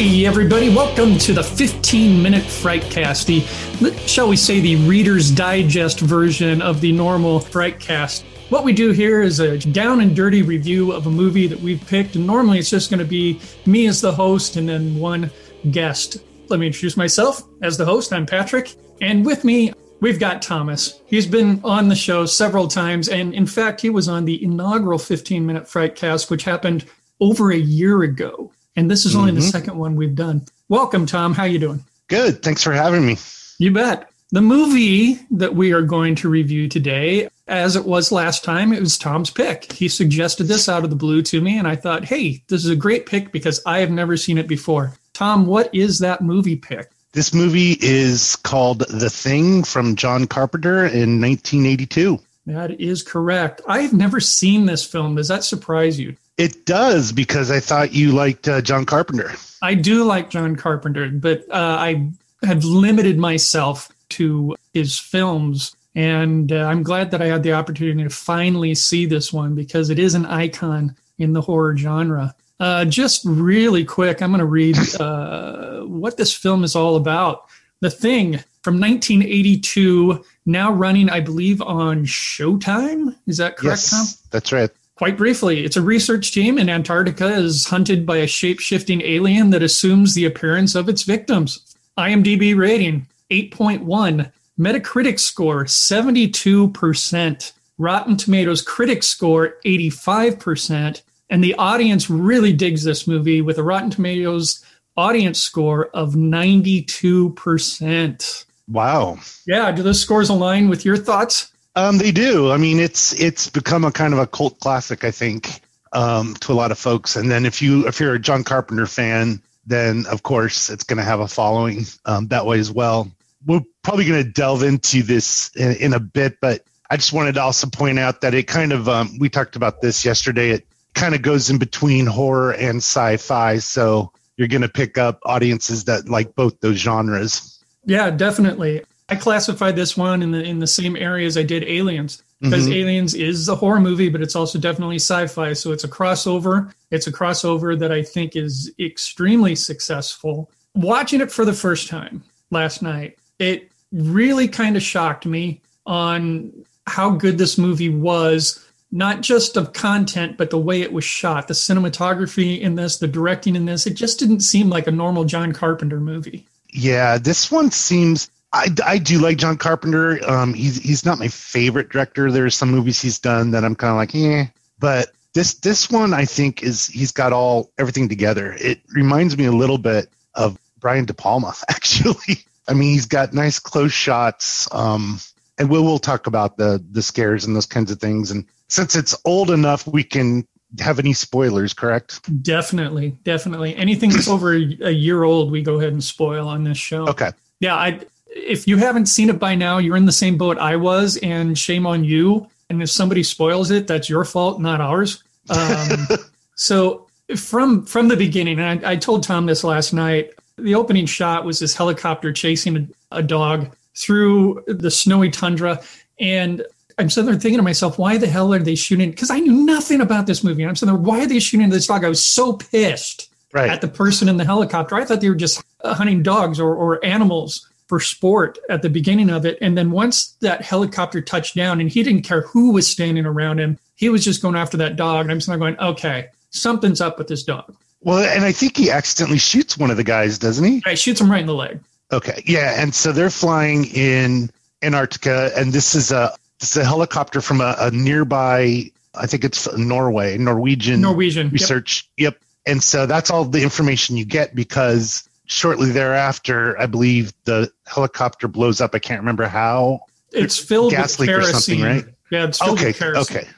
Hey, everybody, welcome to the 15 minute Frightcast, the, shall we say, the Reader's Digest version of the normal Frightcast. What we do here is a down and dirty review of a movie that we've picked, and normally it's just going to be me as the host and then one guest. Let me introduce myself as the host. I'm Patrick, and with me, we've got Thomas. He's been on the show several times, and in fact, he was on the inaugural 15 minute Frightcast, which happened over a year ago and this is only mm-hmm. the second one we've done. Welcome, Tom. How you doing? Good. Thanks for having me. You bet. The movie that we are going to review today, as it was last time, it was Tom's pick. He suggested this out of the blue to me, and I thought, hey, this is a great pick because I have never seen it before. Tom, what is that movie pick? This movie is called The Thing from John Carpenter in 1982. That is correct. I have never seen this film. Does that surprise you? It does because I thought you liked uh, John Carpenter. I do like John Carpenter, but uh, I have limited myself to his films. And uh, I'm glad that I had the opportunity to finally see this one because it is an icon in the horror genre. Uh, just really quick, I'm going to read uh, what this film is all about. The Thing from 1982, now running, I believe, on Showtime. Is that correct, yes, Tom? That's right. Quite briefly, it's a research team in Antarctica is hunted by a shape shifting alien that assumes the appearance of its victims. IMDb rating 8.1, Metacritic score 72%, Rotten Tomatoes critic score 85%, and the audience really digs this movie with a Rotten Tomatoes audience score of 92%. Wow. Yeah, do those scores align with your thoughts? Um, they do. I mean, it's it's become a kind of a cult classic, I think, um, to a lot of folks. And then if you if you're a John Carpenter fan, then of course it's going to have a following um, that way as well. We're probably going to delve into this in, in, a bit, but I just wanted to also point out that it kind of um, we talked about this yesterday. It kind of goes in between horror and sci-fi, so you're going to pick up audiences that like both those genres. Yeah, definitely. I classified this one in the in the same area as I did Aliens because mm-hmm. Aliens is a horror movie, but it's also definitely sci-fi. So it's a crossover. It's a crossover that I think is extremely successful. Watching it for the first time last night, it really kind of shocked me on how good this movie was not just of content, but the way it was shot, the cinematography in this, the directing in this. It just didn't seem like a normal John Carpenter movie. Yeah, this one seems I, I do like John Carpenter. Um, he's he's not my favorite director. There's some movies he's done that I'm kind of like, eh. But this this one I think is he's got all everything together. It reminds me a little bit of Brian De Palma, actually. I mean, he's got nice close shots. Um, and we'll we'll talk about the the scares and those kinds of things. And since it's old enough, we can have any spoilers, correct? Definitely, definitely. Anything over a, a year old, we go ahead and spoil on this show. Okay. Yeah, I if you haven't seen it by now, you're in the same boat I was, and shame on you. And if somebody spoils it, that's your fault, not ours. Um, so from from the beginning, and I, I, told Tom this last night. The opening shot was this helicopter chasing a, a dog through the snowy tundra, and I'm sitting there thinking to myself, why the hell are they shooting? Because I knew nothing about this movie. And I'm sitting there, why are they shooting this dog? I was so pissed right. at the person in the helicopter. I thought they were just hunting dogs or, or animals for sport at the beginning of it. And then once that helicopter touched down, and he didn't care who was standing around him, he was just going after that dog. And I'm just going, okay, something's up with this dog. Well, and I think he accidentally shoots one of the guys, doesn't he? He shoots him right in the leg. Okay, yeah, and so they're flying in Antarctica, and this is a this is a helicopter from a, a nearby, I think it's Norway, Norwegian Norwegian research. Yep. yep. And so that's all the information you get because shortly thereafter, I believe the helicopter blows up. I can't remember how. It's filled gas with kerosene. or something, right? Yeah, it's filled okay, with kerosene. Okay.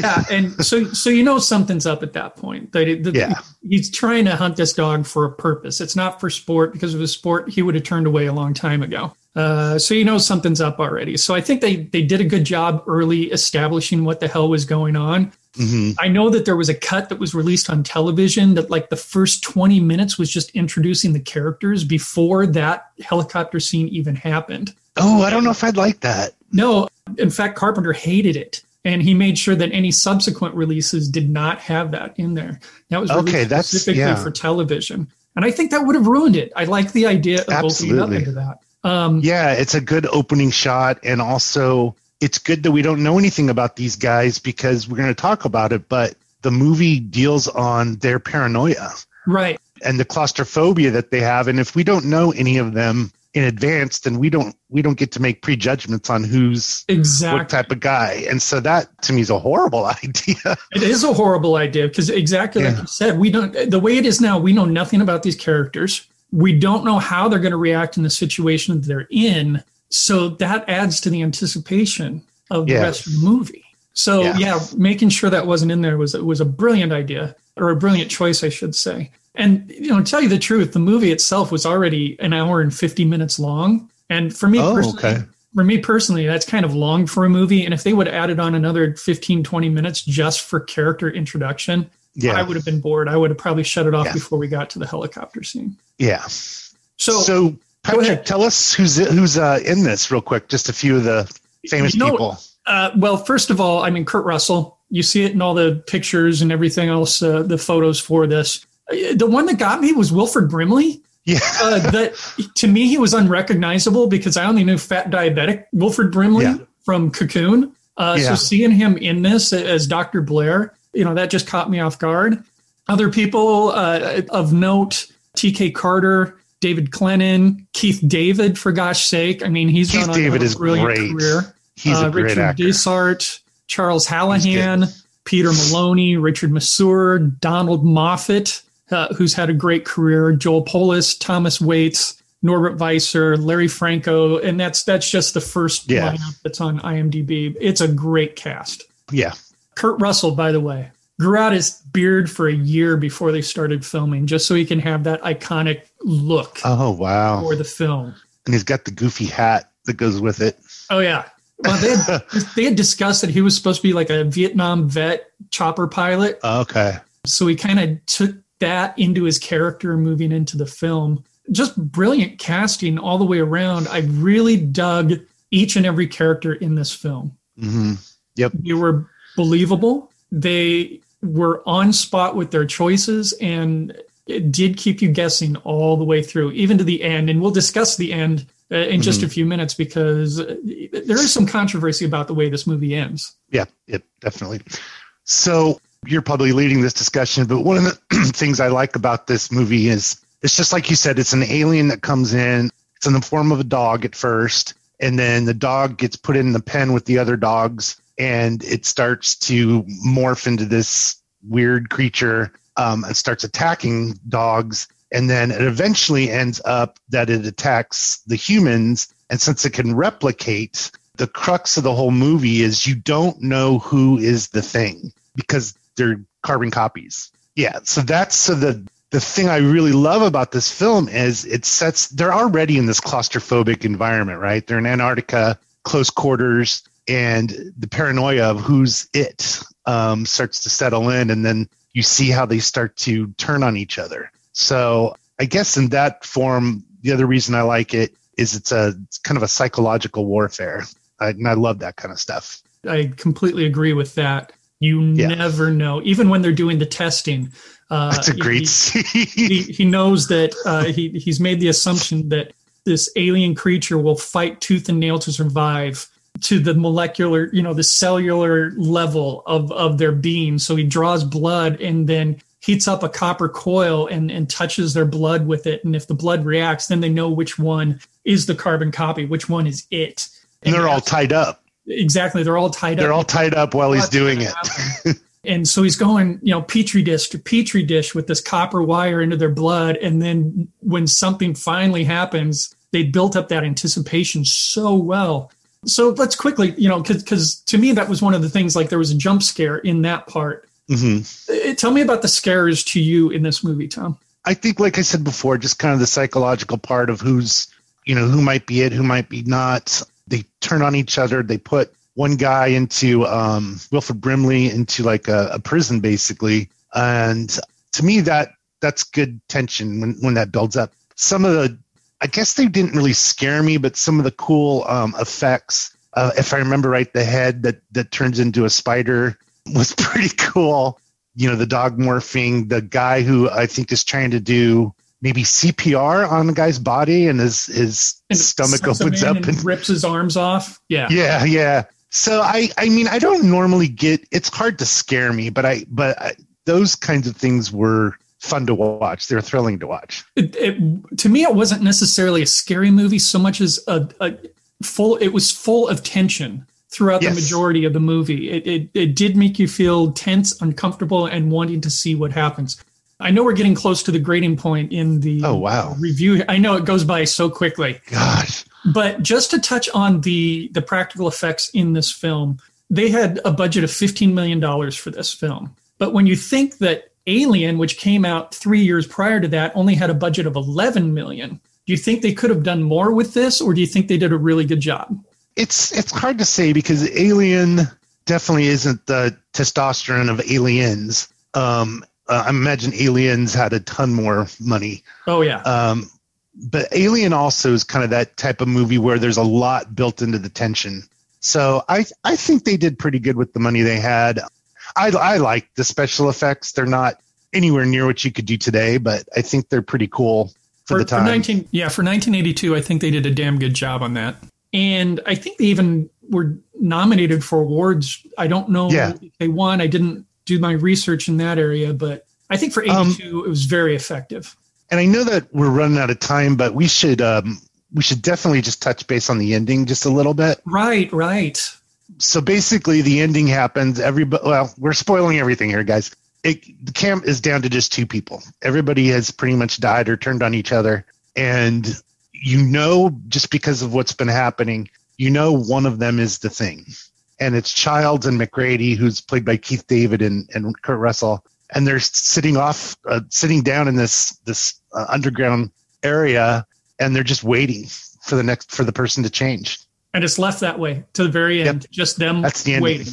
yeah, and so so you know something's up at that point. That it, the, yeah. he's trying to hunt this dog for a purpose. It's not for sport because of his sport, he would have turned away a long time ago. Uh, so you know something's up already. So I think they they did a good job early establishing what the hell was going on. Mm-hmm. I know that there was a cut that was released on television that like the first 20 minutes was just introducing the characters before that helicopter scene even happened. Oh, I don't know if I'd like that. No, in fact, Carpenter hated it. And he made sure that any subsequent releases did not have that in there. That was okay, that's, specifically yeah. for television. And I think that would have ruined it. I like the idea of opening up into that. Um, Yeah, it's a good opening shot, and also it's good that we don't know anything about these guys because we're going to talk about it. But the movie deals on their paranoia Right. and the claustrophobia that they have, and if we don't know any of them in advance, then we don't we don't get to make prejudgments on who's Exactly. what type of guy. And so that to me is a horrible idea. It is a horrible idea because exactly like you said, we don't the way it is now, we know nothing about these characters. We don't know how they're going to react in the situation that they're in. So that adds to the anticipation of the Yeah. rest of the movie. So Yeah. yeah. making sure that wasn't in there was was a brilliant idea or a brilliant choice, I should say. And you know, to tell you the truth, the movie itself was already an hour and fifty minutes long. And for me Oh, personally, okay. for me personally, that's kind of long for a movie. And if they would have added on another 15, 20 minutes just for character introduction, Yeah, I would have been bored. I would have probably shut it off Yeah. before we got to the helicopter scene. yeah. So, So, Patrick, ahead. tell us who's who's uh, in this real quick. Just a few of the famous You know- people. uh, well, first of all, I mean, Kurt Russell, you see it in all the pictures and everything else, uh, the photos for this. Uh, The one that got me was Wilford Brimley. Yeah, Uh, that to me, he was unrecognizable because I only knew fat diabetic Wilford Brimley Yeah. from Cocoon. Uh, Yeah. So seeing him in this as Dr. Blair, you know, that just caught me off guard. Other people uh, of note: T.K. Carter, David Clennon, Keith David. For gosh sake, I mean, he's Keith gone on David a is brilliant great. career. he's a Uh, great Richard actor. Charles Hallahan, Peter Maloney, Richard Masur, Donald Moffat, uh, who's had a great career, Joel Polis, Thomas Waites, Norbert Weisser, Larry Franco, and that's that's just the first Yeah. lineup that's on IMDb. It's a great cast. Yeah, Kurt Russell, by the way, grew out his beard for a year before they started filming, just so he can have that iconic look Oh wow! for the film. And he's got the goofy hat that goes with it. Oh yeah. Well, they had, they had discussed that he was supposed to be like a Vietnam vet chopper pilot, Okay. so he kind of took that into his character moving into the film. Just brilliant casting all the way around. I really dug each and every character in this film. hmm Yep. They were believable. They were on spot with their choices and it did keep you guessing all the way through, even to the end. And we'll discuss the end uh, in just a few minutes because uh, there is some controversy about the way this movie ends. Yeah. Yep. Definitely. So you're probably leading this discussion, but one of the things I like about this movie is it's just like you said, it's an alien that comes in. It's in the form of a dog at first, and then the dog gets put in the pen with the other dogs, and it starts to morph into this weird creature um, and starts attacking dogs. And then it eventually ends up that it attacks the humans. And since it can replicate, the crux of the whole movie is you don't know who is the thing because they're carbon copies. Yeah. So that's so the the thing I really love about this film is it sets they're already in this claustrophobic environment, right? They're in Antarctica, close quarters, and the paranoia of who's it um, starts to settle in, and then you see how they start to turn on each other. So I guess in that form, the other reason I like it is it's a it's kind of a psychological warfare, I, and I love that kind of stuff. I completely agree with that. You Yeah. never know, even when they're doing the testing. Uh, That's a great he, scene. he, he knows that uh, he, he's made the assumption that this alien creature will fight tooth and nail to survive to the molecular, you know, the cellular level of, of their being. So he draws blood and then heats up a copper coil and, and touches their blood with it. And if the blood reacts, then they know which one is the carbon copy, which one is it. and they're all tied up. exactly. They're all tied up. They're all tied up while he's doing it. and so he's going, you know, petri dish to petri dish with this copper wire into their blood. And then when something finally happens, they built up that anticipation so well. So let's quickly, you know, because to me that was one of the things. Like there was a jump scare in that part. hmm Uh, Tell me about the scares to you in this movie, Tom. I think, like I said before, just kind of the psychological part of who's, you know, who might be it, who might be not. They turn on each other. They put one guy into um, Wilford Brimley into like a, a prison, basically. And to me, that that's good tension when when that builds up. Some of the, I guess they didn't really scare me, but some of the cool um, effects. Uh, if I remember right, the head that that turns into a spider was pretty cool you know the dog morphing the guy who i think is trying to do maybe CPR on the guy's body, and his his And stomach opens up and, and rips his arms off. Yeah. yeah, yeah. So I, I mean, I don't normally get. It's hard to scare me, but I, but I, those kinds of things were fun to watch. They're thrilling to watch. It, it, to me, it wasn't necessarily a scary movie so much as a, a full. It was full of tension throughout Yes. the majority of the movie. It, it it did make you feel tense, uncomfortable, and wanting to see what happens. I know we're getting close to the grading point in the Oh wow, review. I know it goes by so quickly. gosh, But just to touch on the the practical effects in this film, they had a budget of fifteen million dollars for this film. But when you think that Alien, which came out three years prior to that, only had a budget of eleven million, do you think they could have done more with this, or do you think they did a really good job? it's it's hard to say because Alien definitely isn't the testosterone of Aliens. Um, uh, I imagine Aliens had a ton more money. Oh yeah, Um, but Alien also is kind of that type of movie where there's a lot built into the tension. So I I think they did pretty good with the money they had. I I like the special effects. They're not anywhere near what you could do today, but I think they're pretty cool for, the time. 19, yeah, for 1982, I think they did a damn good job on that. And I think they even were nominated for awards. I don't know Yeah. if they won. I didn't do my research in that area, but I think for 82, Um, it was very effective. and I know that we're running out of time, but we should um, we should definitely just touch base on the ending just a little bit. Right, right. So basically, the ending happens. Everybody, well, we're spoiling everything here, guys. It, the camp is down to just two people. Everybody has pretty much died or turned on each other, and you know, just because of what's been happening, you know, one of them is the thing, and it's Childs and McGrady, who's played by Keith David and, and Kurt Russell, and they're sitting off, uh, sitting down in this this uh, underground area, and they're just waiting for the next for the person to change. And it's left that way to the very end. Just them That's the ending. waiting.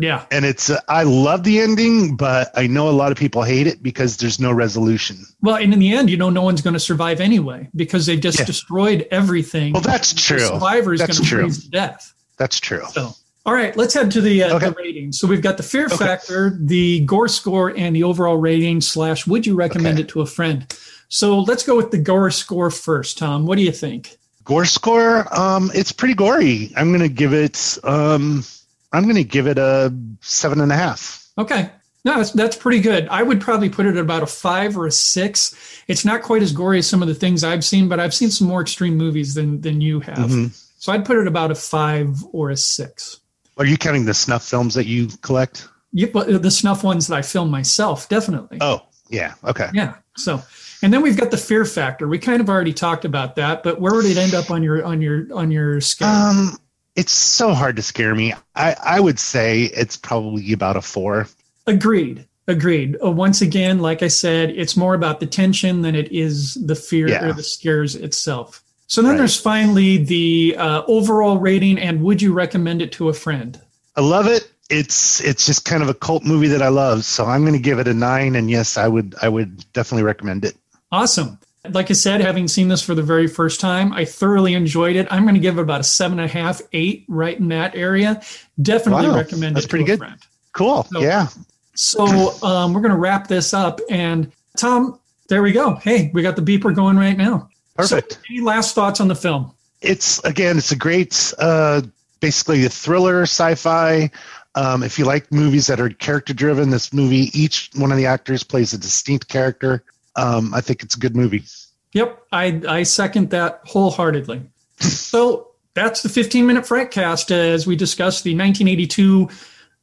Yeah. and it's uh, I love the ending, but I know a lot of people hate it because there's no resolution. Well, and in the end, you know, no one's going to survive anyway because they just Yeah. destroyed everything. Well, that's The true. survivor is going to freeze to death. That's true. So, all right, let's head to the, uh, Okay. the rating. So we've got the fear Okay. factor, the gore score, and the overall rating slash would you recommend Okay. it to a friend? So let's go with the gore score first, Tom. What do you think? Gore score, um, it's pretty gory. I'm gonna give it, um, I'm gonna give it a seven and a half. Okay. No, that's, that's pretty good. I would probably put it at about a five or a six. It's not quite as gory as some of the things I've seen, but I've seen some more extreme movies than than you have. Mhm. So I'd put it about a five or a six. Are you counting the snuff films that you collect? Yeah, but the snuff ones that I film myself, definitely. Oh, yeah. Okay. Yeah. So, and then we've got the fear factor. We kind of already talked about that, but where would it end up on your on your on your scale? Um, it's so hard to scare me. I I would say it's probably about a four. Agreed. Agreed. Uh, once again, like I said, it's more about the tension than it is the fear Yeah. or the scares itself. So then Right. there's finally the uh, overall rating and would you recommend it to a friend? I love it. It's it's just kind of a cult movie that I love, so I'm going to give it a nine. And yes, I would I would definitely recommend it. Awesome. Like I said, having seen this for the very first time, I thoroughly enjoyed it. I'm going to give it about a seven and a half, eight, right in that area. Definitely Wow, recommend that's it pretty to a good. friend. Cool. So- yeah. So um, we're going to wrap this up. And Tom, there we go. Hey, we got the beeper going right now. Perfect. So, any last thoughts on the film? it's again, it's a great, uh, basically a thriller sci-fi. Um, if you like movies that are character driven, this movie, each one of the actors plays a distinct character. Um, I think it's a good movie. Yep, I I second that wholeheartedly. so that's the 15 minute Frightcast as we discuss the 1982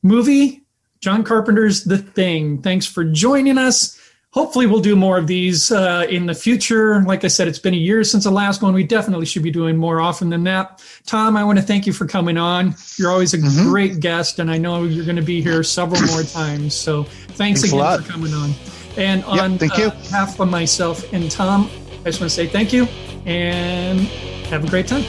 movie John Carpenter's The Thing. Thanks for joining us. Hopefully, we'll do more of these uh, in the future. Like I said, it's been a year since the last one. We definitely should be doing more often than that. Tom, I want to thank you for coming on. You're always a Mhm. great guest, and I know you're going to be here several more times. So thanks, Thanks again for coming on. And on thank uh, you. behalf of myself and Tom, I just want to say thank you and have a great time.